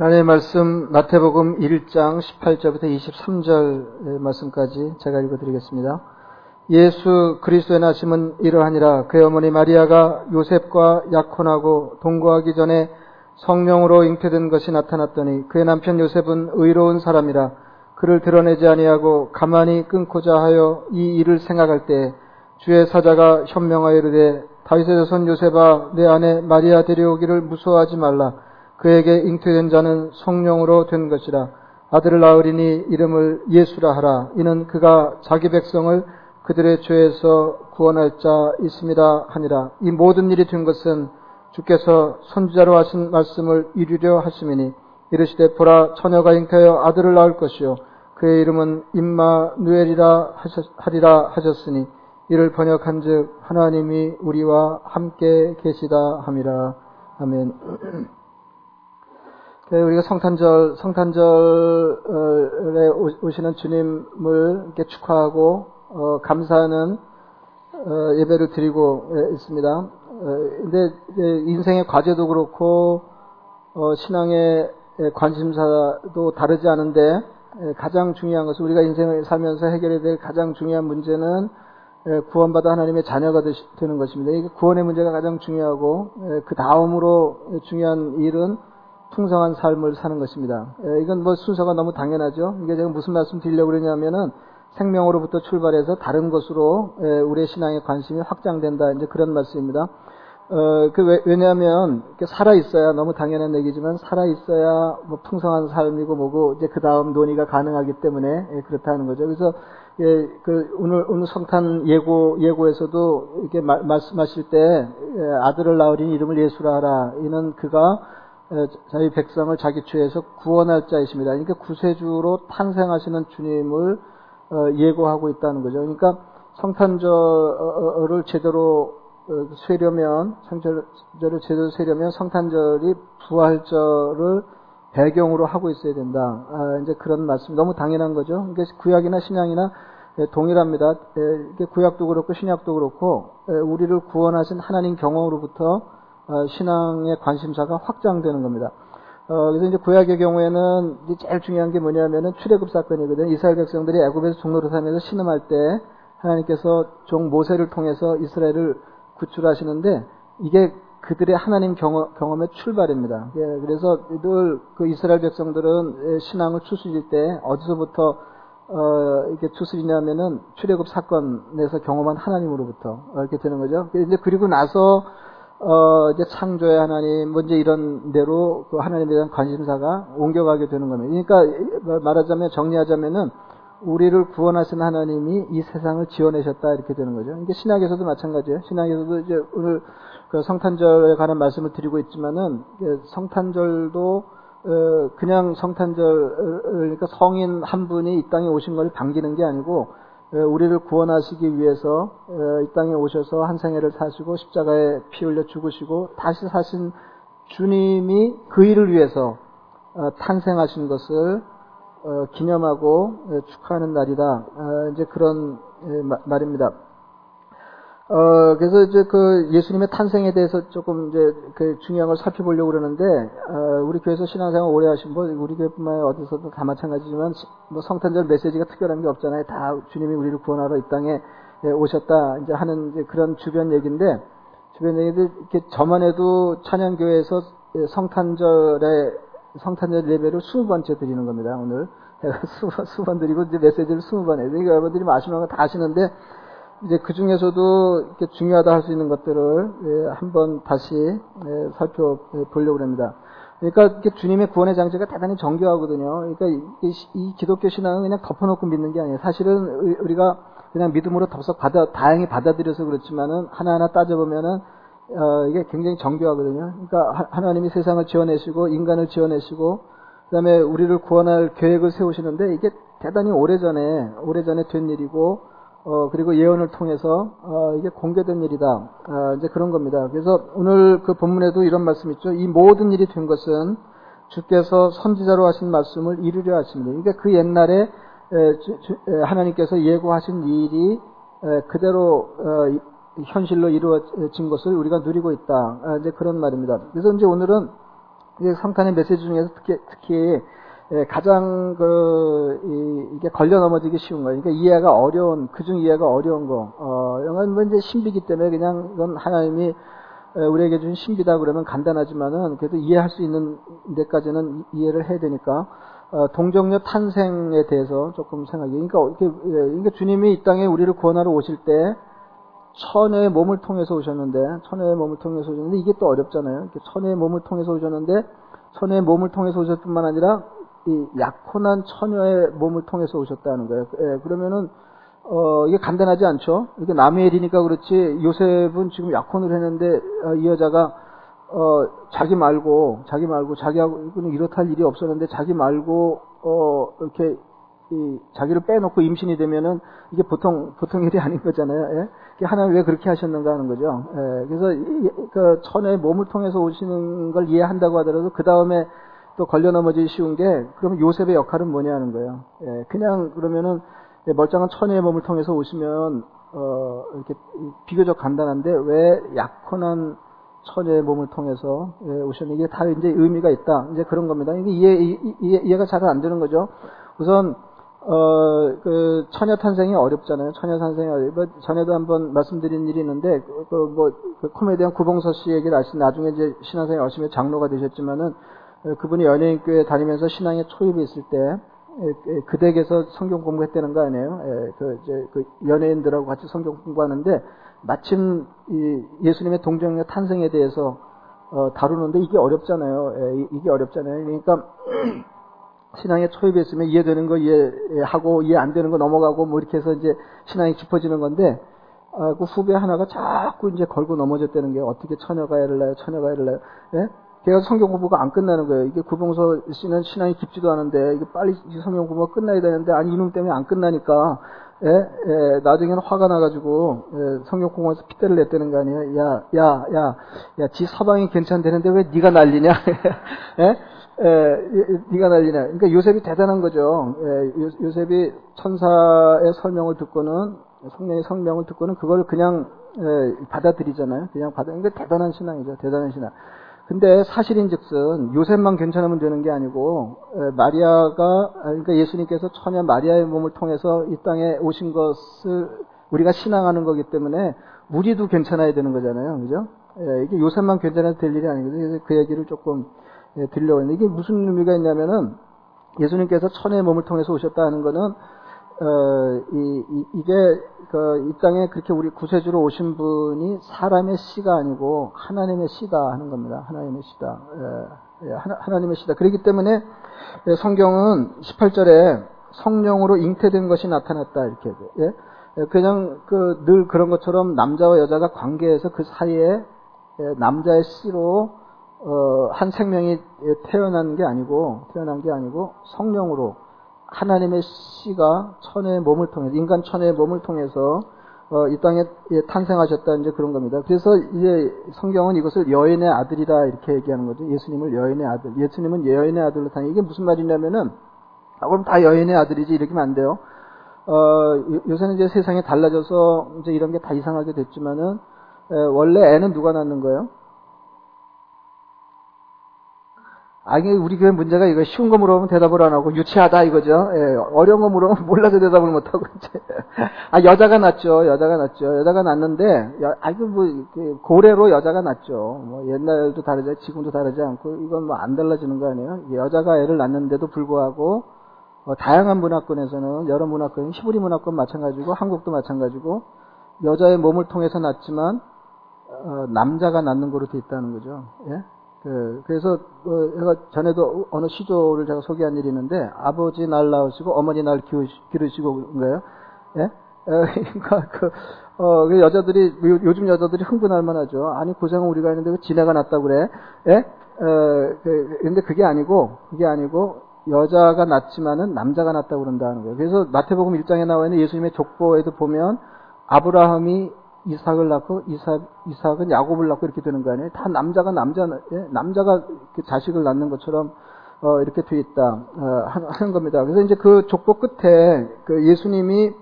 하나님의 말씀 마태복음 1장 18절부터 23절 말씀까지 제가 읽어드리겠습니다. 예수 그리스도의 나심은 이러하니라 그의 어머니 마리아가 요셉과 약혼하고 동거하기 전에 성령으로 잉태된 것이 나타났더니 그의 남편 요셉은 의로운 사람이라 그를 드러내지 아니하고 가만히 끊고자 하여 이 일을 생각할 때 주의 사자가 현명하여 이르되 다윗의 자손 요셉아 내 아내 마리아 데려오기를 무서워하지 말라 그에게 잉태된 자는 성령으로 된 것이라. 아들을 낳으리니 이름을 예수라 하라. 이는 그가 자기 백성을 그들의 죄에서 구원할 자 있습니다 하니라. 이 모든 일이 된 것은 주께서 선지자로 하신 말씀을 이루려 하심이니 이르시되 보라 처녀가 잉태하여 아들을 낳을 것이요. 그의 이름은 임마 누엘이라 하리라 하셨으니 이를 번역한즉 하나님이 우리와 함께 계시다 함이라. 아멘. 네, 우리가 성탄절, 성탄절에 오시는 주님을 이렇게 축하하고, 어, 감사하는, 어, 예배를 드리고 있습니다. 어, 근데 인생의 과제도 그렇고, 어, 신앙의 관심사도 다르지 않은데, 가장 중요한 것은 우리가 인생을 살면서 해결해야 될 가장 중요한 문제는 구원받아 하나님의 자녀가 되는 것입니다. 구원의 문제가 가장 중요하고, 그 다음으로 중요한 일은 풍성한 삶을 사는 것입니다. 이건 뭐 순서가 너무 당연하죠. 이게 제가 무슨 말씀 드리려고 그러냐면은 생명으로부터 출발해서 다른 것으로 우리의 신앙의 관심이 확장된다. 이제 그런 말씀입니다. 어, 그 왜, 냐하면 살아 있어야 너무 당연한 얘기지만 살아 있어야 뭐 풍성한 삶이고 뭐고 이제 그 다음 논의가 가능하기 때문에 예, 그렇다는 거죠. 그래서 예, 그 오늘 오늘 성탄 예고 예고에서도 이렇게 말, 말씀하실 때 예, 아들을 낳으린 이름을 예수라 하라. 이는 그가 자기 백성을 자기 죄에서 구원할 자이십니다. 그러니까 구세주로 탄생하시는 주님을 어, 예고하고 있다는 거죠. 그러니까 성탄절을 제대로 어, 성탄절을 제대로 쇠려면 성탄절이 부활절을 배경으로 하고 있어야 된다. 아, 이제 그런 말씀 너무 당연한 거죠. 그러니까 구약이나 신약이나 동일합니다. 구약도 그렇고 신약도 그렇고 우리를 구원하신 하나님 경험으로부터 어, 신앙의 관심사가 확장되는 겁니다. 어, 그래서 이제 구약의 경우에는 이제 제일 중요한 게 뭐냐면은 출애굽 사건이거든요. 이스라엘 백성들이 애굽에서 종로로 살면서 신음할 때 하나님께서 종 모세를 통해서 이스라엘을 구출하시는데 이게 그들의 하나님 경험, 경험 의 출발입니다. 예, 그래서 늘 그 이스라엘 백성들은 신앙을 추스릴 때 어디서부터 어, 이렇게 추스리냐면은 출애굽 사건에서 경험한 하나님으로부터 이렇게 되는 거죠. 이제 그리고 나서 어, 이제 창조의 하나님, 뭔지 뭐 이런 대로 그 하나님에 대한 관심사가 옮겨가게 되는 겁니다. 그러니까 말하자면 정리하자면은 우리를 구원하신 하나님이 이 세상을 지어내셨다 이렇게 되는 거죠. 이게 신학에서도 마찬가지예요. 신학에서도 이제 오늘 그 성탄절에 관한 말씀을 드리고 있지만은 성탄절도 어, 그냥 성탄절 그러니까 성인 한 분이 이 땅에 오신 걸 반기는 게 아니고 우리를 구원하시기 위해서 이 땅에 오셔서 한 생애를 사시고 십자가에 피 흘려 죽으시고 다시 사신 주님이 그 일을 위해서 어, 탄생하신 것을 어, 기념하고 축하하는 날이다. 이제 그런 말입니다. 어, 그래서 이제 그 예수님의 탄생에 대해서 조금 이제 그 중요한 걸 살펴보려고 그러는데, 어, 우리 교회에서 신앙생활 오래 하신 분, 우리 교회뿐만 아니라 어디서도 다 마찬가지지만, 뭐 성탄절 메시지가 특별한 게 없잖아요. 다 주님이 우리를 구원하러 이 땅에 예, 오셨다. 이제 하는 이제 그런 주변 얘기인데, 주변 얘기들 이렇게 저만 해도 찬양교회에서 예, 성탄절에, 성탄절 예배를 스무 번째 드리는 겁니다, 오늘. 제가 수번, 번 드리고 이제 메시지를 스무 번 해요. 그러니까 여러분들이 마시는 거 다 아시는데, 이제 그 중에서도 중요하다 할 수 있는 것들을 예, 한번 다시 예, 살펴보려고 합니다. 그러니까 주님의 구원의 장치가 대단히 정교하거든요. 그러니까 이, 기독교 신앙은 그냥 덮어놓고 믿는 게 아니에요. 사실은 우리가 그냥 믿음으로 덥석 받아 다행히 받아들여서 그렇지만은 하나하나 따져보면은 어, 이게 굉장히 정교하거든요. 그러니까 하나님이 세상을 지어내시고 인간을 지어내시고 그다음에 우리를 구원할 계획을 세우시는데 이게 대단히 오래전에 오래전에 된 일이고 어, 그리고 예언을 통해서, 어, 이게 공개된 일이다. 어, 이제 그런 겁니다. 그래서 오늘 그 본문에도 이런 말씀 있죠. 이 모든 일이 된 것은 주께서 선지자로 하신 말씀을 이루려 하십니다. 그러니까 그 옛날에 에, 주, 주, 에, 하나님께서 예고하신 일이 에, 그대로 어, 현실로 이루어진 것을 우리가 누리고 있다. 아, 이제 그런 말입니다. 그래서 이제 오늘은 성탄의 메시지 중에서 특히, 특히 예, 가장 그 이, 게 걸려 넘어지기 쉬운 거, 그러니까 이해가 어려운 그중 이해가 어려운 거. 어, 이건 뭐 이제 신비기 때문에 그냥 이건 하나님이 우리에게 준 신비다 그러면 간단하지만은 그래도 이해할 수 있는 데까지는 이해를 해야 되니까 어, 동정녀 탄생에 대해서 조금 생각이. 그러니까 이렇게 예, 그러니까 주님이 이 땅에 우리를 구원하러 오실 때 천의 몸을 통해서 오셨는데 천의 몸을 통해서 오셨는데 이게 또 어렵잖아요. 천의 몸을 통해서 오셨는데 천의 몸을 통해서 오셨 뿐만 아니라 이 약혼한 처녀의 몸을 통해서 오셨다는 거예요. 예, 그러면은 어, 이게 간단하지 않죠? 이게 남의 일이니까 그렇지, 요셉은 지금 약혼을 했는데, 어, 이 여자가, 어, 자기 말고, 자기 말고, 자기하고는 이렇다 할 일이 없었는데, 자기 말고, 어, 이렇게, 이, 자기를 빼놓고 임신이 되면은, 이게 보통, 보통 일이 아닌 거잖아요. 예? 하나님 왜 그렇게 하셨는가 하는 거죠. 예, 그래서, 이, 그, 천의 몸을 통해서 오시는 걸 이해한다고 하더라도, 그 다음에 또 걸려 넘어지기 쉬운 게, 그러면 요셉의 역할은 뭐냐 하는 거예요. 예, 그냥, 그러면은, 예, 멀쩡한 천의 몸을 통해서 오시면 어, 이렇게 비교적 간단한데 왜 약혼한 천의 몸을 통해서 예, 오셨는게 다 이제 의미가 있다. 이제 그런 겁니다. 이게 이해, 이해, 이해가 잘 안 되는 거죠. 우선 어, 그, 처녀 탄생이 어렵잖아요. 처녀 탄생이 어렵, 뭐 전에도 한번 말씀드린 일이 있는데, 그, 그 뭐, 그 코미디언 구봉서 씨 얘기를 아시, 나중에 이제 신앙생활 열심히 장로가 되셨지만은, 어, 그분이 연예인교회 다니면서 신앙에 초입이 있을 때, 그 댁에서 성경 공부했다는 거 아니에요? 예, 그, 이제, 그 연예인들하고 같이 성경 공부하는데, 마침 이 예수님의 동정녀 탄생에 대해서 어, 다루는데 이게 어렵잖아요. 예, 이게 어렵잖아요. 그러니까 신앙에 초입했으면 이해되는 거 이해하고 이해 안 되는 거 넘어가고 뭐 이렇게 해서 이제 신앙이 깊어지는 건데 어, 그 후배 하나가 자꾸 이제 걸고 넘어졌다는 게 어떻게 처녀가 애를 낳아요, 처녀가 애를 낳아요. 예? 걔가 성경 공부가 안 끝나는 거예요. 이게 구봉서 씨는 신앙이 깊지도 않은데 이게 빨리 성경 공부가 끝나야 되는데 아니 이놈 때문에 안 끝나니까 예, 예, 나중에는 화가 나가지고 예, 성경 공부에서 핏대를 냈다는 거 아니에요. 야, 야, 야, 야, 지 서방이 괜찮다는데 왜 네가 난리냐? 예? 예, 네가 난리냐? 그러니까 요셉이 대단한 거죠. 예, 요, 요셉이 천사의 설명을 듣고는 성령의 설명을 듣고는 그걸 그냥 예, 받아들이잖아요. 그냥 받아. 그러니까 대단한 신앙이죠. 대단한 신앙. 근데 사실인즉슨 요셉만 괜찮으면 되는 게 아니고 마리아가 그러니까 예수님께서 처녀 마리아의 몸을 통해서 이 땅에 오신 것을 우리가 신앙하는 거기 때문에 우리도 괜찮아야 되는 거잖아요, 그죠? 이게 요셉만 괜찮아도 될 일이 아니거든요. 그래서 그 얘기를 조금 들려고 했는데 이게 무슨 의미가 있냐면은 예수님께서 천의 몸을 통해서 오셨다는 거는 어, 이, 이, 게 그, 이 땅에 그렇게 우리 구세주로 오신 분이 사람의 씨가 아니고 하나님의 씨다 하는 겁니다. 하나님의 씨다. 예, 예, 하나, 님의 씨다. 그렇기 때문에 예, 성경은 18절에 성령으로 잉태된 것이 나타났다 이렇게 예? 예 그냥 그 늘 그런 것처럼 남자와 여자가 관계에서 그 사이에 예, 남자의 씨로 어, 한 생명이 태어난 게 아니고 태어난 게 아니고 성령으로 하나님의 씨가 천의 몸을 통해서 인간 천의 몸을 통해서 어, 이 땅에 탄생하셨다 이제 그런 겁니다. 그래서 이제 성경은 이것을 여인의 아들이다 이렇게 얘기하는 거죠. 예수님을 여인의 아들. 예수님은 여인의 아들로 탄 이게 무슨 말이냐면은 아, 그럼 다 여인의 아들이지 이렇게면 안 돼요. 어, 요새는 이제 세상이 달라져서 이제 이런 게 다 이상하게 됐지만은 에, 원래 애는 누가 낳는 거예요? 아니, 우리 교회 문제가 이거 쉬운 거 물어보면 대답을 안 하고 유치하다 이거죠. 예, 어려운 거 물어보면 몰라서 대답을 못 하고 이제. 아, 여자가 낫죠. 여자가 낫죠. 여자가 낫는데, 아이고, 뭐, 고래로 여자가 낫죠. 뭐, 옛날도 다르지, 지금도 다르지 않고, 이건 뭐 안 달라지는 거 아니에요? 여자가 애를 낳는데도 불구하고, 어, 다양한 문화권에서는, 여러 문화권, 히브리 문화권 마찬가지고, 한국도 마찬가지고, 여자의 몸을 통해서 낳지만, 어, 남자가 낳는 거로 돼 있다는 거죠. 예? 그, 그래서, 어, 제가 전에도 어느 시조를 제가 소개한 일이 있는데, 아버지 날 낳으시고, 어머니 날 기르시, 기르시고, 거예요. 예? 어, 그러니까, 그, 어, 그 여자들이, 요, 즘 여자들이 흥분할 만하죠. 아니, 고생은 우리가 했는데, 왜 지네가 낳았다고 그래? 예? 어, 그, 근데 그게 아니고, 그게 아니고, 여자가 낳지만은 남자가 낳았다고 그런다는 거예요. 그래서 마태복음 1장에 나와 있는 예수님의 족보에도 보면, 아브라함이 이삭을 낳고 이삭 이삭은 야곱을 낳고 이렇게 되는 거 아니에요? 다 남자가 남자 예? 남자가 자식을 낳는 것처럼 어, 이렇게 돼 있다 어, 하는 겁니다. 그래서 이제 그 족보 끝에 그 예수님이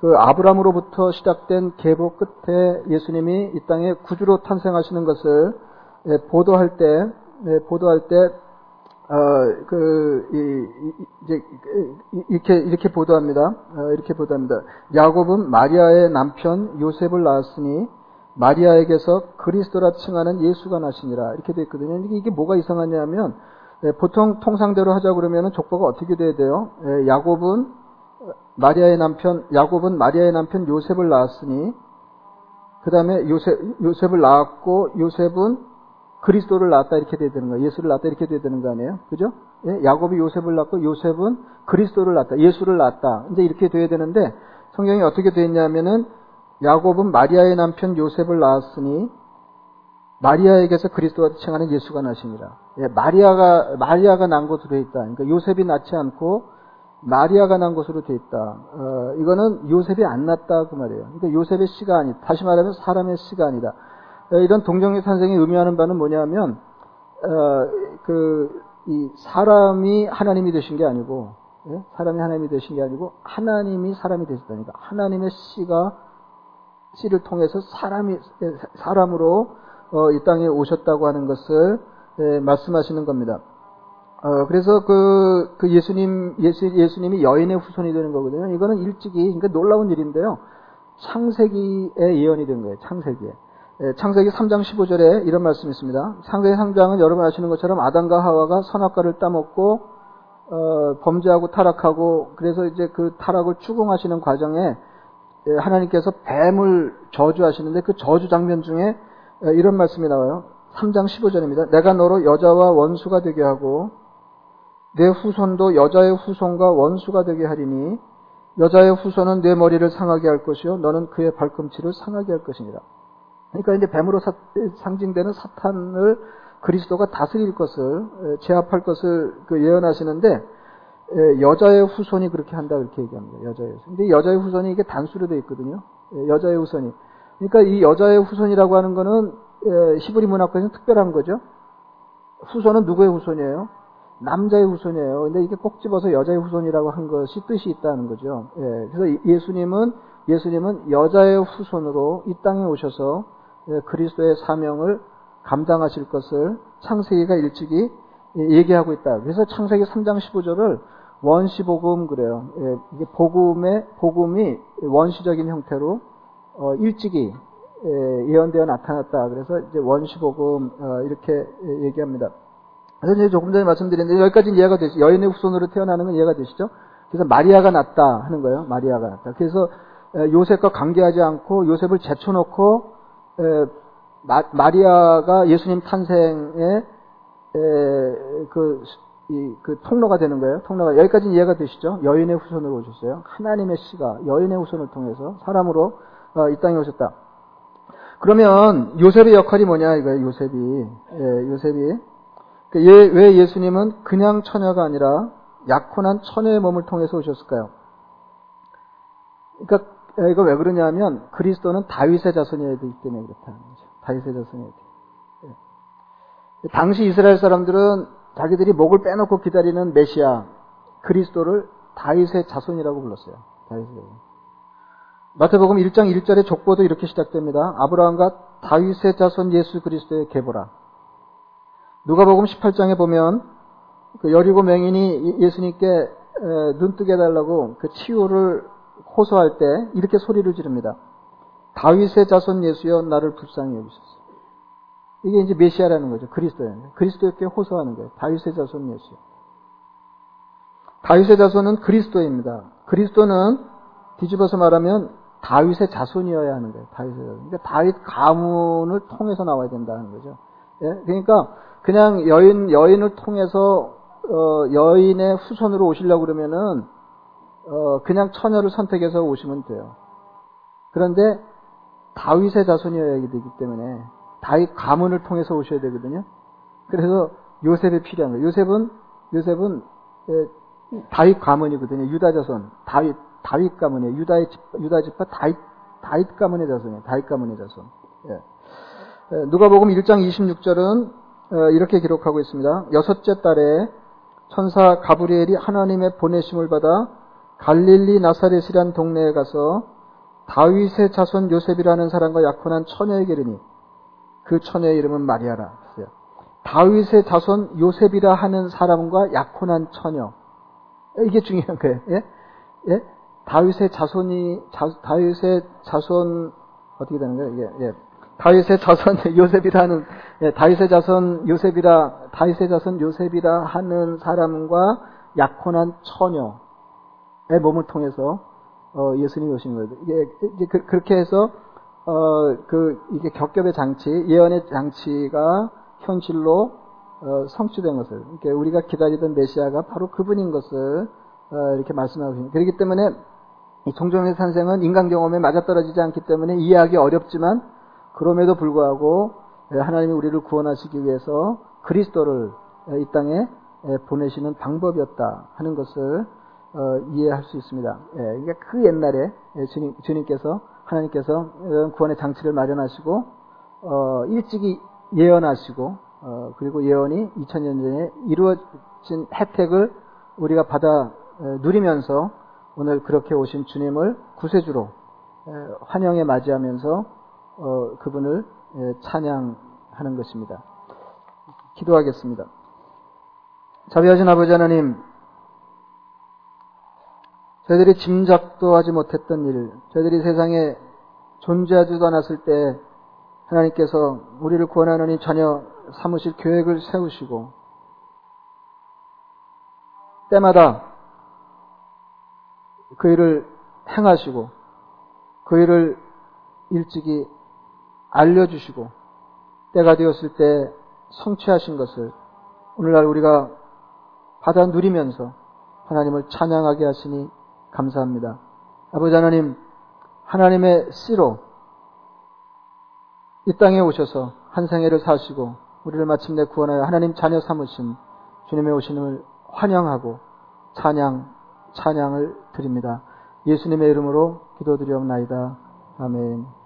그 아브라함으로부터 시작된 계보 끝에 예수님이 이 땅에 구주로 탄생하시는 것을 예, 보도할 때 네, 보도할 때, 어, 그, 이, 이제, 이렇게, 이렇게 보도합니다. 어, 이렇게 보도합니다. 야곱은 마리아의 남편 요셉을 낳았으니, 마리아에게서 그리스도라 칭하는 예수가 나시니라. 이렇게 되어 있거든요. 이게 뭐가 이상하냐면, 네, 보통 통상대로 하자 그러면 족보가 어떻게 돼야 돼요? 네, 야곱은 마리아의 남편, 야곱은 마리아의 남편 요셉을 낳았으니, 그 다음에 요셉, 요셉을 낳았고, 요셉은 그리스도를 낳았다 이렇게 돼야 되는 거예요. 예수를 낳았다 이렇게 돼야 되는 거 아니에요? 그죠? 예? 야곱이 요셉을 낳고, 요셉은 그리스도를 낳았다. 예수를 낳았다. 이제 이렇게 돼야 되는데, 성경이 어떻게 되어 있냐면은, 야곱은 마리아의 남편 요셉을 낳았으니, 마리아에게서 그리스도가 칭하는 예수가 나십니다. 예, 마리아가 마리아가 난 것으로 돼 있다. 그러니까 요셉이 낳지 않고 마리아가 난 것으로 돼 있다. 어, 이거는 요셉이 안 낳았다 그 말이에요. 그러니까 요셉의 씨가 아니 다시 말하면 사람의 씨가 아니다. 어, 이런 동정의 탄생이 의미하는 바는 뭐냐면 어, 그이 사람이 하나님이 되신 게 아니고 예? 사람이 하나님이 되신 게 아니고 하나님이 사람이 되셨다니까 하나님의 씨가 씨를 통해서 사람이 사람으로 어, 이 땅에 오셨다고 하는 것을 예, 말씀하시는 겁니다. 어, 그래서 그, 그 예수님, 예수, 예수님이 여인의 후손이 되는 거거든요. 이거는 일찍이, 그러니까 놀라운 일인데요. 창세기에 예언이 된 거예요. 창세기에. 예, 창세기 3장 15절에 이런 말씀이 있습니다. 창세기 3장은 여러분 아시는 것처럼 아담과 하와가 선악과를 따먹고, 어, 범죄하고 타락하고, 그래서 이제 그 타락을 추궁하시는 과정에 예, 하나님께서 뱀을 저주하시는데 그 저주 장면 중에 예, 이런 말씀이 나와요. 3장 15절입니다. 내가 너로 여자와 원수가 되게 하고 내 후손도 여자의 후손과 원수가 되게 하리니 여자의 후손은 내 머리를 상하게 할 것이요 너는 그의 발꿈치를 상하게 할 것이니라. 그러니까 이제 뱀으로 사, 상징되는 사탄을 그리스도가 다스릴 것을 제압할 것을 그 예언하시는데 여자의 후손이 그렇게 한다 이렇게 얘기합니다. 여자의 후손. 근데 여자의 후손이 이게 단수로 되어 있거든요. 여자의 후손이. 그러니까 이 여자의 후손이라고 하는 거는 히브리 문학에서는 특별한 거죠. 후손은 누구의 후손이에요? 남자의 후손이에요. 근데 이게 꼭 집어서 여자의 후손이라고 한 것이 뜻이 있다는 거죠. 예, 그래서 예수님은 예수님은 여자의 후손으로 이 땅에 오셔서 예, 그리스도의 사명을 감당하실 것을 창세기가 일찍이 얘기하고 있다. 그래서 창세기 3장 15절을 원시 복음 그래요. 예, 이게 복음의 복음이 원시적인 형태로 어, 일찍이 예언되어 나타났다. 그래서 이제 원시 복음 어, 이렇게 얘기합니다. 그래서 이제 조금 전에 말씀드렸는데 여기까지 이해가 되시죠. 여인의 후손으로 태어나는 건 이해가 되시죠? 그래서 마리아가 낳다 하는 거예요. 마리아가 낳다. 그래서 요셉과 관계하지 않고 요셉을 제쳐놓고 마 리아가 예수님 탄생의 그, 이, 그 통로가 되는 거예요. 통로가 여기까지 이해가 되시죠? 여인의 후손으로 오셨어요. 하나님의 씨가 여인의 후손을 통해서 사람으로 어, 이 땅에 오셨다. 그러면 요셉의 역할이 뭐냐 이거예요. 요셉이 예, 요셉이 그 예, 왜 예수님은 그냥 처녀가 아니라 약혼한 처녀의 몸을 통해서 오셨을까요? 그러니까 이거 왜 그러냐면 그리스도는 다윗의 자손이어야 되기 때문에 그렇다는 거죠. 다윗의 자손이어야 돼. 예. 당시 이스라엘 사람들은 자기들이 목을 빼놓고 기다리는 메시아 그리스도를 다윗의 자손이라고 불렀어요. 다윗의 자손. 마태복음 1장 1절의 족보도 이렇게 시작됩니다. 아브라함과 다윗의 자손 예수 그리스도의 계보라. 누가복음 18장에 보면 그 여리고 맹인이 예수님께 눈 뜨게 해달라고 그 치유를 호소할 때 이렇게 소리를 지릅니다. 다윗의 자손 예수여 나를 불쌍히 여기소서. 이게 이제 메시아라는 거죠. 그리스도예요. 그리스도께 호소하는 거예요. 다윗의 자손 예수요. 다윗의 자손은 그리스도입니다. 그리스도는 뒤집어서 말하면 다윗의 자손이어야 하는 거예요. 다윗의 자손. 그러니까 다윗 가문을 통해서 나와야 된다는 거죠. 예? 그러니까 그냥 여인 여인을 통해서 어, 여인의 후손으로 오시려고 그러면은 어, 그냥 처녀를 선택해서 오시면 돼요. 그런데 다윗의 자손이어야 되기 때문에 다윗 가문을 통해서 오셔야 되거든요. 그래서 요셉이 필요한 거예요. 요셉은 요셉은 예, 다윗 가문이거든요. 유다 자손, 다윗 다윗 가문이에요. 유다의 유다 집파 다윗 다윗 가문의 자손이에요. 다윗 가문의 자손. 예. 예 누가복음 1장 26절은 어, 이렇게 기록하고 있습니다. 여섯째 달에 천사 가브리엘이 하나님의 보내심을 받아 갈릴리 나사렛이란 동네에 가서 다윗의 자손 요셉이라는 사람과 약혼한 처녀에게 이르니 그 처녀의 이름은 마리아라 했어요. 다윗의 자손 요셉이라 하는 사람과 약혼한 처녀. 이게 중요한 거예요. 예? 예? 다윗의 자손이 자, 다윗의 자손 어떻게 되는 거예요? 이게 예. 다윗의 자손 요셉이라는 예, 다윗의 자손 요셉이라 다윗의 자손 요셉이라 하는 사람과 약혼한 처녀의 몸을 통해서 어, 예수님이 오신 거예요. 이게, 이게 그, 렇게 해서 어, 그 이게 겹겹의 장치, 예언의 장치가 현실로 어, 성취된 것을, 그러니까 우리가 기다리던 메시아가 바로 그분인 것을 어, 이렇게 말씀하고 있습니다. 그렇기 때문에 이 종종의 산생은 인간 경험에 맞아떨어지지 않기 때문에 이해하기 어렵지만 그럼에도 불구하고 예, 하나님이 우리를 구원하시기 위해서 그리스도를 이 땅에 예, 보내시는 방법이었다 하는 것을 어, 이해할 수 있습니다. 예, 그러니까 그 옛날에 주님, 주님께서 하나님께서 구원의 장치를 마련하시고 어, 일찍이 예언하시고 어, 그리고 예언이 2000년 전에 이루어진 혜택을 우리가 받아 누리면서 오늘 그렇게 오신 주님을 구세주로 환영에 맞이하면서 어, 그분을 찬양하는 것입니다. 기도하겠습니다. 자비하신 아버지 하나님, 저희들이 짐작도 하지 못했던 일, 저희들이 세상에 존재하지도 않았을 때 하나님께서 우리를 구원하느니 전혀 사무실 계획을 세우시고 때마다 그 일을 행하시고 그 일을 일찍이 알려주시고 때가 되었을 때 성취하신 것을 오늘날 우리가 받아 누리면서 하나님을 찬양하게 하시니 감사합니다. 아버지 하나님, 하나님의 씨로 이 땅에 오셔서 한 생애를 사시고 우리를 마침내 구원하여 하나님 자녀 삼으신 주님의 오심을 환영하고 찬양, 찬양을 드립니다. 예수님의 이름으로 기도드리옵나이다. 아멘.